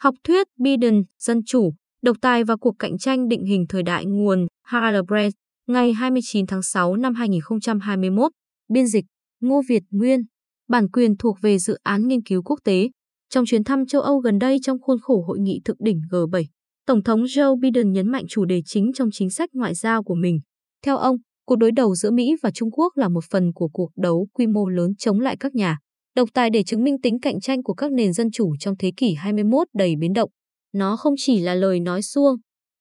Học thuyết Biden, Dân chủ, độc tài và cuộc cạnh tranh định hình thời đại nguồn Harald Brand, ngày 29 tháng 6 năm 2021, biên dịch Ngô Việt Nguyên, bản quyền thuộc về dự án nghiên cứu quốc tế. Trong chuyến thăm châu Âu gần đây trong khuôn khổ hội nghị thượng đỉnh G7, Tổng thống Joe Biden nhấn mạnh chủ đề chính trong chính sách ngoại giao của mình. Theo ông, cuộc đối đầu giữa Mỹ và Trung Quốc là một phần của cuộc đấu quy mô lớn chống lại các nhà độc tài để chứng minh tính cạnh tranh của các nền dân chủ trong thế kỷ 21 đầy biến động. Nó không chỉ là lời nói suông.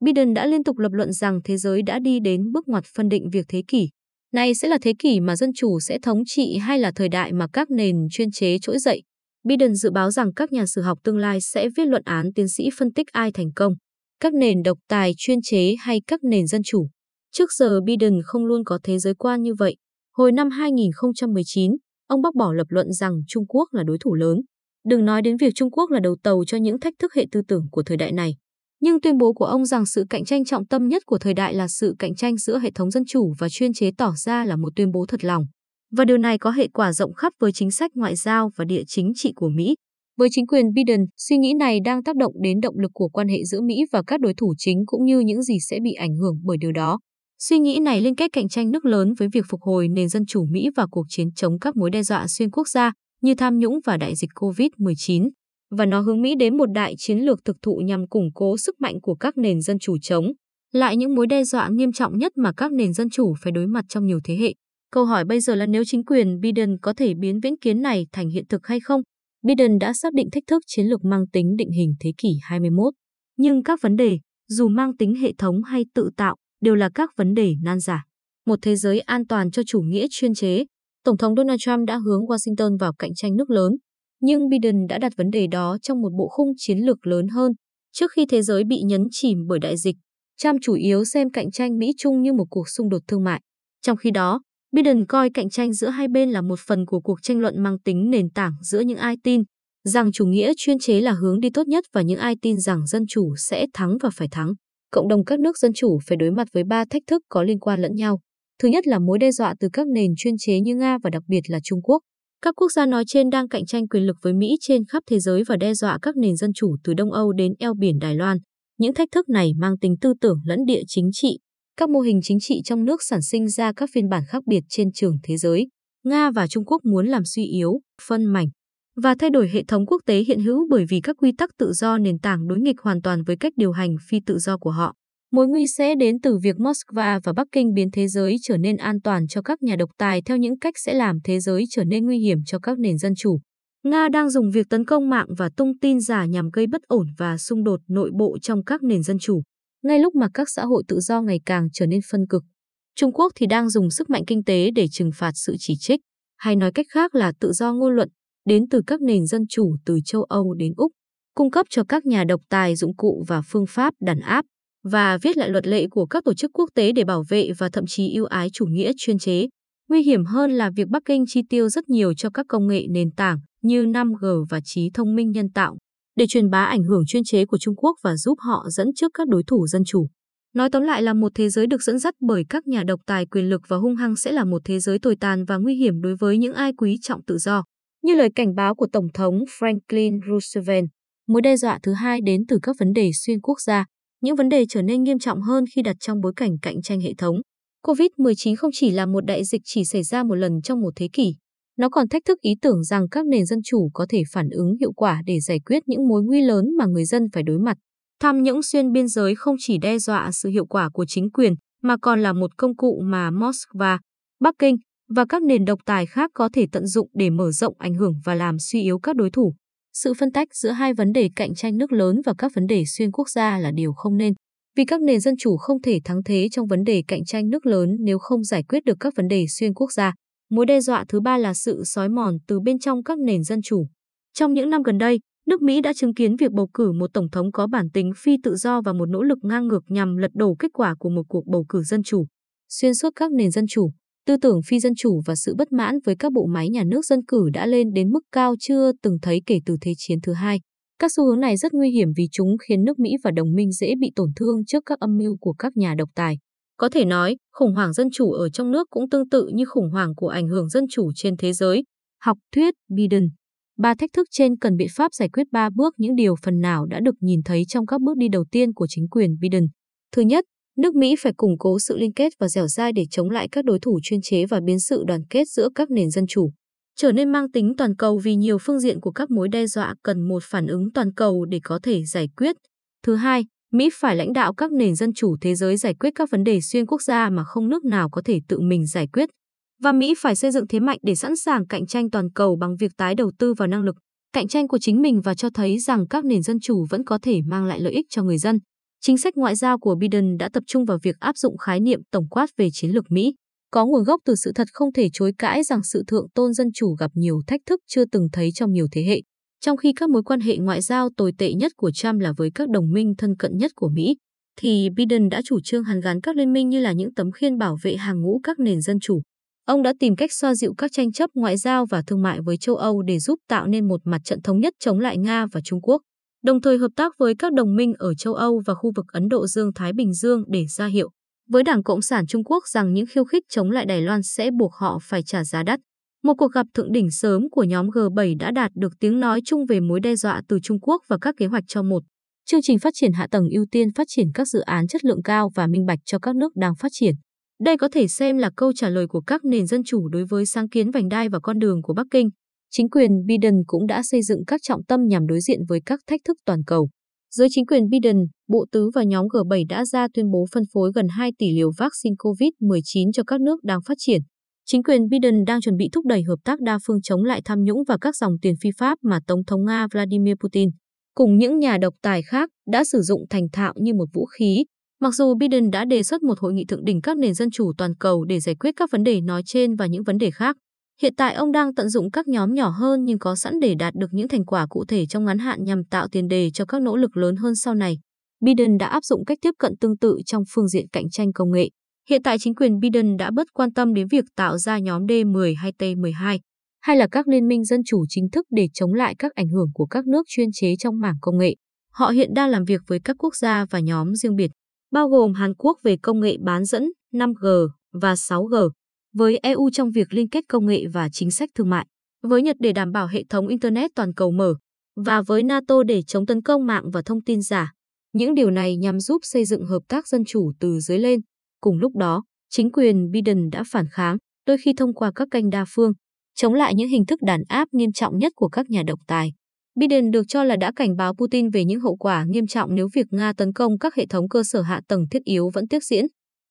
Biden đã liên tục lập luận rằng thế giới đã đi đến bước ngoặt phân định việc thế kỷ. Này sẽ là thế kỷ mà dân chủ sẽ thống trị hay là thời đại mà các nền chuyên chế trỗi dậy. Biden dự báo rằng các nhà sử học tương lai sẽ viết luận án tiến sĩ phân tích ai thành công, các nền độc tài chuyên chế hay các nền dân chủ. Trước giờ Biden không luôn có thế giới quan như vậy. Hồi năm 2019, ông bác bỏ lập luận rằng Trung Quốc là đối thủ lớn. Đừng nói đến việc Trung Quốc là đầu tàu cho những thách thức hệ tư tưởng của thời đại này. Nhưng tuyên bố của ông rằng sự cạnh tranh trọng tâm nhất của thời đại là sự cạnh tranh giữa hệ thống dân chủ và chuyên chế tỏ ra là một tuyên bố thật lòng. Và điều này có hệ quả rộng khắp với chính sách ngoại giao và địa chính trị của Mỹ. Với chính quyền Biden, suy nghĩ này đang tác động đến động lực của quan hệ giữa Mỹ và các đối thủ chính cũng như những gì sẽ bị ảnh hưởng bởi điều đó. Suy nghĩ này liên kết cạnh tranh nước lớn với việc phục hồi nền dân chủ Mỹ và cuộc chiến chống các mối đe dọa xuyên quốc gia như tham nhũng và đại dịch COVID-19, và nó hướng Mỹ đến một đại chiến lược thực thụ nhằm củng cố sức mạnh của các nền dân chủ chống lại những mối đe dọa nghiêm trọng nhất mà các nền dân chủ phải đối mặt trong nhiều thế hệ. Câu hỏi bây giờ là nếu chính quyền Biden có thể biến viễn kiến này thành hiện thực hay không? Biden đã xác định thách thức chiến lược mang tính định hình thế kỷ 21. Nhưng các vấn đề, dù mang tính hệ thống hay tự tạo, đều là các vấn đề nan giải. Một thế giới an toàn cho chủ nghĩa chuyên chế, Tổng thống Donald Trump đã hướng Washington vào cạnh tranh nước lớn, nhưng Biden đã đặt vấn đề đó trong một bộ khung chiến lược lớn hơn. Trước khi thế giới bị nhấn chìm bởi đại dịch, Trump chủ yếu xem cạnh tranh Mỹ-Trung như một cuộc xung đột thương mại. Trong khi đó, Biden coi cạnh tranh giữa hai bên là một phần của cuộc tranh luận mang tính nền tảng giữa những ai tin rằng chủ nghĩa chuyên chế là hướng đi tốt nhất và những ai tin rằng dân chủ sẽ thắng và phải thắng cộng đồng các nước dân chủ phải đối mặt với ba thách thức có liên quan lẫn nhau. Thứ nhất là mối đe dọa từ các nền chuyên chế như Nga và đặc biệt là Trung Quốc. Các quốc gia nói trên đang cạnh tranh quyền lực với Mỹ trên khắp thế giới và đe dọa các nền dân chủ từ Đông Âu đến eo biển Đài Loan. Những thách thức này mang tính tư tưởng lẫn địa chính trị. Các mô hình chính trị trong nước sản sinh ra các phiên bản khác biệt trên trường thế giới. Nga và Trung Quốc muốn làm suy yếu, phân mảnh và thay đổi hệ thống quốc tế hiện hữu bởi vì các quy tắc tự do nền tảng đối nghịch hoàn toàn với cách điều hành phi tự do của họ. Mối nguy sẽ đến từ việc Moscow và Bắc Kinh biến thế giới trở nên an toàn cho các nhà độc tài theo những cách sẽ làm thế giới trở nên nguy hiểm cho các nền dân chủ. Nga đang dùng việc tấn công mạng và tung tin giả nhằm gây bất ổn và xung đột nội bộ trong các nền dân chủ, ngay lúc mà các xã hội tự do ngày càng trở nên phân cực. Trung Quốc thì đang dùng sức mạnh kinh tế để trừng phạt sự chỉ trích, hay nói cách khác là tự do ngôn luận, đến từ các nền dân chủ từ châu Âu đến Úc, cung cấp cho các nhà độc tài dụng cụ và phương pháp đàn áp và viết lại luật lệ của các tổ chức quốc tế để bảo vệ và thậm chí ưu ái chủ nghĩa chuyên chế. Nguy hiểm hơn là việc Bắc Kinh chi tiêu rất nhiều cho các công nghệ nền tảng như 5G và trí thông minh nhân tạo để truyền bá ảnh hưởng chuyên chế của Trung Quốc và giúp họ dẫn trước các đối thủ dân chủ. Nói tóm lại là một thế giới được dẫn dắt bởi các nhà độc tài quyền lực và hung hăng sẽ là một thế giới tồi tàn và nguy hiểm đối với những ai quý trọng tự do. Như lời cảnh báo của Tổng thống Franklin Roosevelt, mối đe dọa thứ hai đến từ các vấn đề xuyên quốc gia, những vấn đề trở nên nghiêm trọng hơn khi đặt trong bối cảnh cạnh tranh hệ thống. COVID-19 không chỉ là một đại dịch chỉ xảy ra một lần trong một thế kỷ, nó còn thách thức ý tưởng rằng các nền dân chủ có thể phản ứng hiệu quả để giải quyết những mối nguy lớn mà người dân phải đối mặt. Tham nhũng xuyên biên giới không chỉ đe dọa sự hiệu quả của chính quyền, mà còn là một công cụ mà Moscow, Bắc Kinh và các nền độc tài khác có thể tận dụng để mở rộng ảnh hưởng và làm suy yếu các đối thủ. Sự phân tách giữa hai vấn đề cạnh tranh nước lớn và các vấn đề xuyên quốc gia là điều không nên, vì các nền dân chủ không thể thắng thế trong vấn đề cạnh tranh nước lớn nếu không giải quyết được các vấn đề xuyên quốc gia. Mối đe dọa thứ ba là sự xói mòn từ bên trong các nền dân chủ. Trong những năm gần đây, nước Mỹ đã chứng kiến việc bầu cử một tổng thống có bản tính phi tự do và một nỗ lực ngang ngược nhằm lật đổ kết quả của một cuộc bầu cử dân chủ. Xuyên suốt các nền dân chủ, Tư tưởng phi dân chủ và sự bất mãn với các bộ máy nhà nước dân cử đã lên đến mức cao chưa từng thấy kể từ Thế chiến thứ hai. Các xu hướng này rất nguy hiểm vì chúng khiến nước Mỹ và đồng minh dễ bị tổn thương trước các âm mưu của các nhà độc tài. Có thể nói, khủng hoảng dân chủ ở trong nước cũng tương tự như khủng hoảng của ảnh hưởng dân chủ trên thế giới. Học thuyết Biden Ba thách thức trên cần biện pháp giải quyết ba bước những điều phần nào đã được nhìn thấy trong các bước đi đầu tiên của chính quyền Biden. Thứ nhất, nước Mỹ phải củng cố sự liên kết và dẻo dai để chống lại các đối thủ chuyên chế và biến sự đoàn kết giữa các nền dân chủ. Trở nên mang tính toàn cầu vì nhiều phương diện của các mối đe dọa cần một phản ứng toàn cầu để có thể giải quyết. Thứ hai, Mỹ phải lãnh đạo các nền dân chủ thế giới giải quyết các vấn đề xuyên quốc gia mà không nước nào có thể tự mình giải quyết. Và Mỹ phải xây dựng thế mạnh để sẵn sàng cạnh tranh toàn cầu bằng việc tái đầu tư vào năng lực, cạnh tranh của chính mình và cho thấy rằng các nền dân chủ vẫn có thể mang lại lợi ích cho người dân. Chính sách ngoại giao của Biden đã tập trung vào việc áp dụng khái niệm tổng quát về chiến lược Mỹ, có nguồn gốc từ sự thật không thể chối cãi rằng sự thượng tôn dân chủ gặp nhiều thách thức chưa từng thấy trong nhiều thế hệ. Trong khi các mối quan hệ ngoại giao tồi tệ nhất của Trump là với các đồng minh thân cận nhất của Mỹ, thì Biden đã chủ trương hàn gắn các liên minh như là những tấm khiên bảo vệ hàng ngũ các nền dân chủ. Ông đã tìm cách xoa dịu các tranh chấp ngoại giao và thương mại với châu Âu để giúp tạo nên một mặt trận thống nhất chống lại Nga và Trung Quốc, đồng thời hợp tác với các đồng minh ở châu Âu và khu vực Ấn Độ Dương-Thái Bình Dương để ra hiệu với Đảng Cộng sản Trung Quốc rằng những khiêu khích chống lại Đài Loan sẽ buộc họ phải trả giá đắt. Một cuộc gặp thượng đỉnh sớm của nhóm G7 đã đạt được tiếng nói chung về mối đe dọa từ Trung Quốc và các kế hoạch cho một chương trình phát triển hạ tầng ưu tiên phát triển các dự án chất lượng cao và minh bạch cho các nước đang phát triển. Đây có thể xem là câu trả lời của các nền dân chủ đối với sáng kiến vành đai và con đường của Bắc Kinh. Chính quyền Biden cũng đã xây dựng các trọng tâm nhằm đối diện với các thách thức toàn cầu. Dưới chính quyền Biden, Bộ Tứ và nhóm G7 đã ra tuyên bố phân phối gần 2 tỷ liều vaccine COVID-19 cho các nước đang phát triển. Chính quyền Biden đang chuẩn bị thúc đẩy hợp tác đa phương chống lại tham nhũng và các dòng tiền phi pháp mà Tổng thống Nga Vladimir Putin cùng những nhà độc tài khác đã sử dụng thành thạo như một vũ khí. Mặc dù Biden đã đề xuất một hội nghị thượng đỉnh các nền dân chủ toàn cầu để giải quyết các vấn đề nói trên và những vấn đề khác, hiện tại ông đang tận dụng các nhóm nhỏ hơn nhưng có sẵn để đạt được những thành quả cụ thể trong ngắn hạn nhằm tạo tiền đề cho các nỗ lực lớn hơn sau này. Biden đã áp dụng cách tiếp cận tương tự trong phương diện cạnh tranh công nghệ. Hiện tại chính quyền Biden đã bớt quan tâm đến việc tạo ra nhóm D10 hay T12, hay là các liên minh dân chủ chính thức để chống lại các ảnh hưởng của các nước chuyên chế trong mảng công nghệ. Họ hiện đang làm việc với các quốc gia và nhóm riêng biệt, bao gồm Hàn Quốc về công nghệ bán dẫn 5G và 6G, với EU trong việc liên kết công nghệ và chính sách thương mại, với Nhật để đảm bảo hệ thống Internet toàn cầu mở, và với NATO để chống tấn công mạng và thông tin giả. Những điều này nhằm giúp xây dựng hợp tác dân chủ từ dưới lên. Cùng lúc đó, chính quyền Biden đã phản kháng, đôi khi thông qua các kênh đa phương, chống lại những hình thức đàn áp nghiêm trọng nhất của các nhà độc tài. Biden được cho là đã cảnh báo Putin về những hậu quả nghiêm trọng nếu việc Nga tấn công các hệ thống cơ sở hạ tầng thiết yếu vẫn tiếp diễn.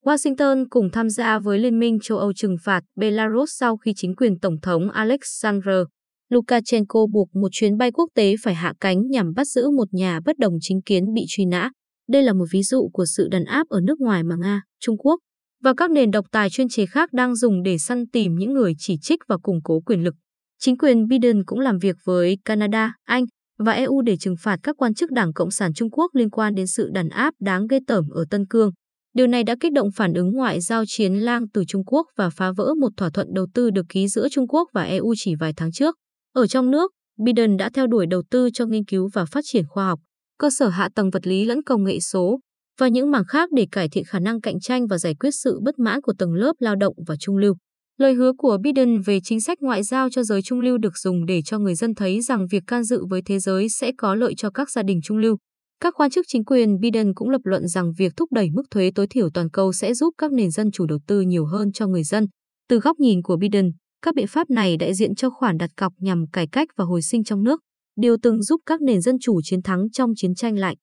Washington cùng tham gia với Liên minh châu Âu trừng phạt Belarus sau khi chính quyền Tổng thống Alexander Lukashenko buộc một chuyến bay quốc tế phải hạ cánh nhằm bắt giữ một nhà bất đồng chính kiến bị truy nã. Đây là một ví dụ của sự đàn áp ở nước ngoài mà Nga, Trung Quốc và các nền độc tài chuyên chế khác đang dùng để săn tìm những người chỉ trích và củng cố quyền lực. Chính quyền Biden cũng làm việc với Canada, Anh và EU để trừng phạt các quan chức Đảng Cộng sản Trung Quốc liên quan đến sự đàn áp đáng ghê tởm ở Tân Cương. Điều này đã kích động phản ứng ngoại giao chiến lang từ Trung Quốc và phá vỡ một thỏa thuận đầu tư được ký giữa Trung Quốc và EU chỉ vài tháng trước. Ở trong nước, Biden đã theo đuổi đầu tư cho nghiên cứu và phát triển khoa học, cơ sở hạ tầng vật lý lẫn công nghệ số, và những mảng khác để cải thiện khả năng cạnh tranh và giải quyết sự bất mãn của tầng lớp lao động và trung lưu. Lời hứa của Biden về chính sách ngoại giao cho giới trung lưu được dùng để cho người dân thấy rằng việc can dự với thế giới sẽ có lợi cho các gia đình trung lưu. Các quan chức chính quyền Biden cũng lập luận rằng việc thúc đẩy mức thuế tối thiểu toàn cầu sẽ giúp các nền dân chủ đầu tư nhiều hơn cho người dân. Từ góc nhìn của Biden, các biện pháp này đại diện cho khoản đặt cọc nhằm cải cách và hồi sinh trong nước, điều từng giúp các nền dân chủ chiến thắng trong chiến tranh lạnh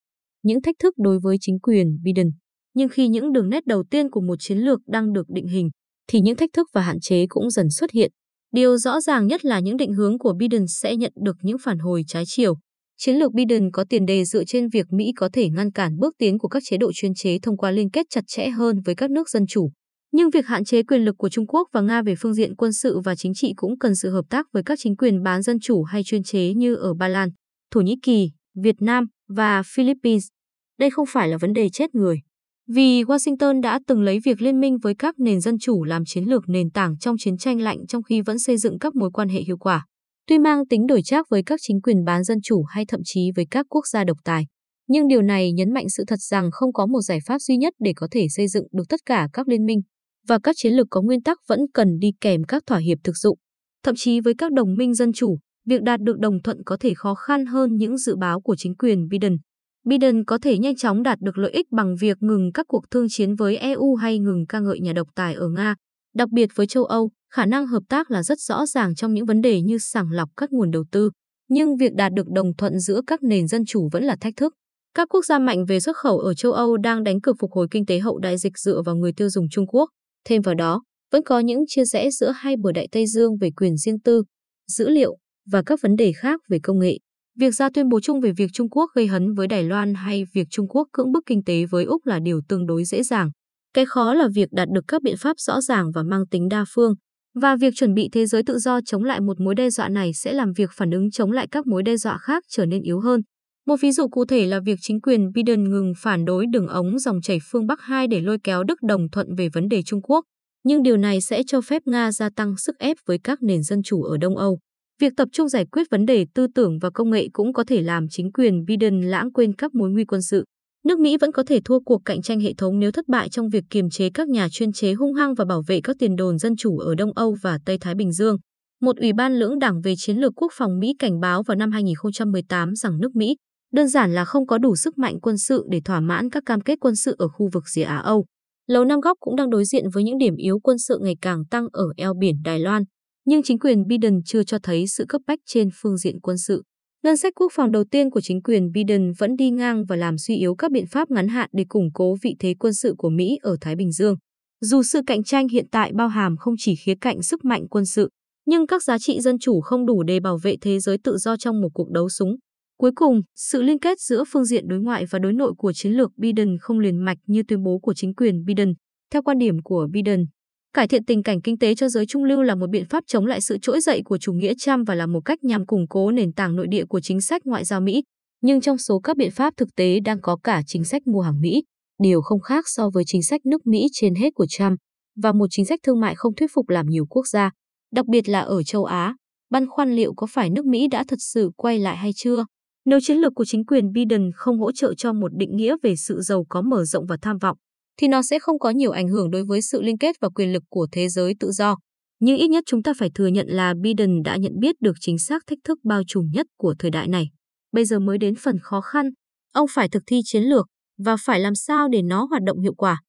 những thách thức đối với chính quyền Biden. Nhưng khi những đường nét đầu tiên của một chiến lược đang được định hình, thì những thách thức và hạn chế cũng dần xuất hiện. Điều rõ ràng nhất là những định hướng của Biden sẽ nhận được những phản hồi trái chiều. Chiến lược Biden có tiền đề dựa trên việc Mỹ có thể ngăn cản bước tiến của các chế độ chuyên chế thông qua liên kết chặt chẽ hơn với các nước dân chủ. Nhưng việc hạn chế quyền lực của Trung Quốc và Nga về phương diện quân sự và chính trị cũng cần sự hợp tác với các chính quyền bán dân chủ hay chuyên chế như ở Ba Lan, Thổ Nhĩ Kỳ, Việt Nam và Philippines. Đây không phải là vấn đề chết người. Vì Washington đã từng lấy việc liên minh với các nền dân chủ làm chiến lược nền tảng trong chiến tranh lạnh trong khi vẫn xây dựng các mối quan hệ hiệu quả. Tuy mang tính đổi trác với các chính quyền bán dân chủ hay thậm chí với các quốc gia độc tài, nhưng điều này nhấn mạnh sự thật rằng không có một giải pháp duy nhất để có thể xây dựng được tất cả các liên minh, và các chiến lược có nguyên tắc vẫn cần đi kèm các thỏa hiệp thực dụng. Thậm chí với các đồng minh dân chủ, việc đạt được đồng thuận có thể khó khăn hơn những dự báo của chính quyền Biden. Biden có thể nhanh chóng đạt được lợi ích bằng việc ngừng các cuộc thương chiến với EU hay ngừng ca ngợi nhà độc tài ở Nga. Đặc biệt với châu Âu, khả năng hợp tác là rất rõ ràng trong những vấn đề như sàng lọc các nguồn đầu tư. Nhưng việc đạt được đồng thuận giữa các nền dân chủ vẫn là thách thức. Các quốc gia mạnh về xuất khẩu ở châu Âu đang đánh cược phục hồi kinh tế hậu đại dịch dựa vào người tiêu dùng Trung Quốc. Thêm vào đó, vẫn có những chia rẽ giữa hai bờ đại Tây Dương về quyền riêng tư, dữ liệu và các vấn đề khác về công nghệ. Việc ra tuyên bố chung về việc Trung Quốc gây hấn với Đài Loan hay việc Trung Quốc cưỡng bức kinh tế với Úc là điều tương đối dễ dàng. Cái khó là việc đạt được các biện pháp rõ ràng và mang tính đa phương, và việc chuẩn bị thế giới tự do chống lại một mối đe dọa này sẽ làm việc phản ứng chống lại các mối đe dọa khác trở nên yếu hơn. Một ví dụ cụ thể là việc chính quyền Biden ngừng phản đối đường ống dòng chảy phương Bắc 2 để lôi kéo Đức đồng thuận về vấn đề Trung Quốc. Nhưng điều này sẽ cho phép Nga gia tăng sức ép với các nền dân chủ ở Đông Âu. Việc tập trung giải quyết vấn đề tư tưởng và công nghệ cũng có thể làm chính quyền Biden lãng quên các mối nguy quân sự. Nước Mỹ vẫn có thể thua cuộc cạnh tranh hệ thống nếu thất bại trong việc kiềm chế các nhà chuyên chế hung hăng và bảo vệ các tiền đồn dân chủ ở Đông Âu và Tây Thái Bình Dương. Một ủy ban lưỡng đảng về chiến lược quốc phòng Mỹ cảnh báo vào năm 2018 rằng nước Mỹ đơn giản là không có đủ sức mạnh quân sự để thỏa mãn các cam kết quân sự ở khu vực rìa Á Âu. Lầu Năm Góc cũng đang đối diện với những điểm yếu quân sự ngày càng tăng ở eo biển Đài Loan, nhưng chính quyền Biden chưa cho thấy sự cấp bách trên phương diện quân sự. Ngân sách quốc phòng đầu tiên của chính quyền Biden vẫn đi ngang và làm suy yếu các biện pháp ngắn hạn để củng cố vị thế quân sự của Mỹ ở Thái Bình Dương. Dù sự cạnh tranh hiện tại bao hàm không chỉ khía cạnh sức mạnh quân sự, nhưng các giá trị dân chủ không đủ để bảo vệ thế giới tự do trong một cuộc đấu súng. Cuối cùng, sự liên kết giữa phương diện đối ngoại và đối nội của chiến lược Biden không liền mạch như tuyên bố của chính quyền Biden. Theo quan điểm của Biden, cải thiện tình cảnh kinh tế cho giới trung lưu là một biện pháp chống lại sự trỗi dậy của chủ nghĩa Trump và là một cách nhằm củng cố nền tảng nội địa của chính sách ngoại giao Mỹ. Nhưng trong số các biện pháp thực tế đang có cả chính sách mua hàng Mỹ, điều không khác so với chính sách nước Mỹ trên hết của Trump và một chính sách thương mại không thuyết phục làm nhiều quốc gia, đặc biệt là ở châu Á. Băn khoăn liệu có phải nước Mỹ đã thật sự quay lại hay chưa? Nếu chiến lược của chính quyền Biden không hỗ trợ cho một định nghĩa về sự giàu có mở rộng và tham vọng, thì nó sẽ không có nhiều ảnh hưởng đối với sự liên kết và quyền lực của thế giới tự do. Nhưng ít nhất chúng ta phải thừa nhận là Biden đã nhận biết được chính xác thách thức bao trùm nhất của thời đại này. Bây giờ mới đến phần khó khăn, ông phải thực thi chiến lược và phải làm sao để nó hoạt động hiệu quả.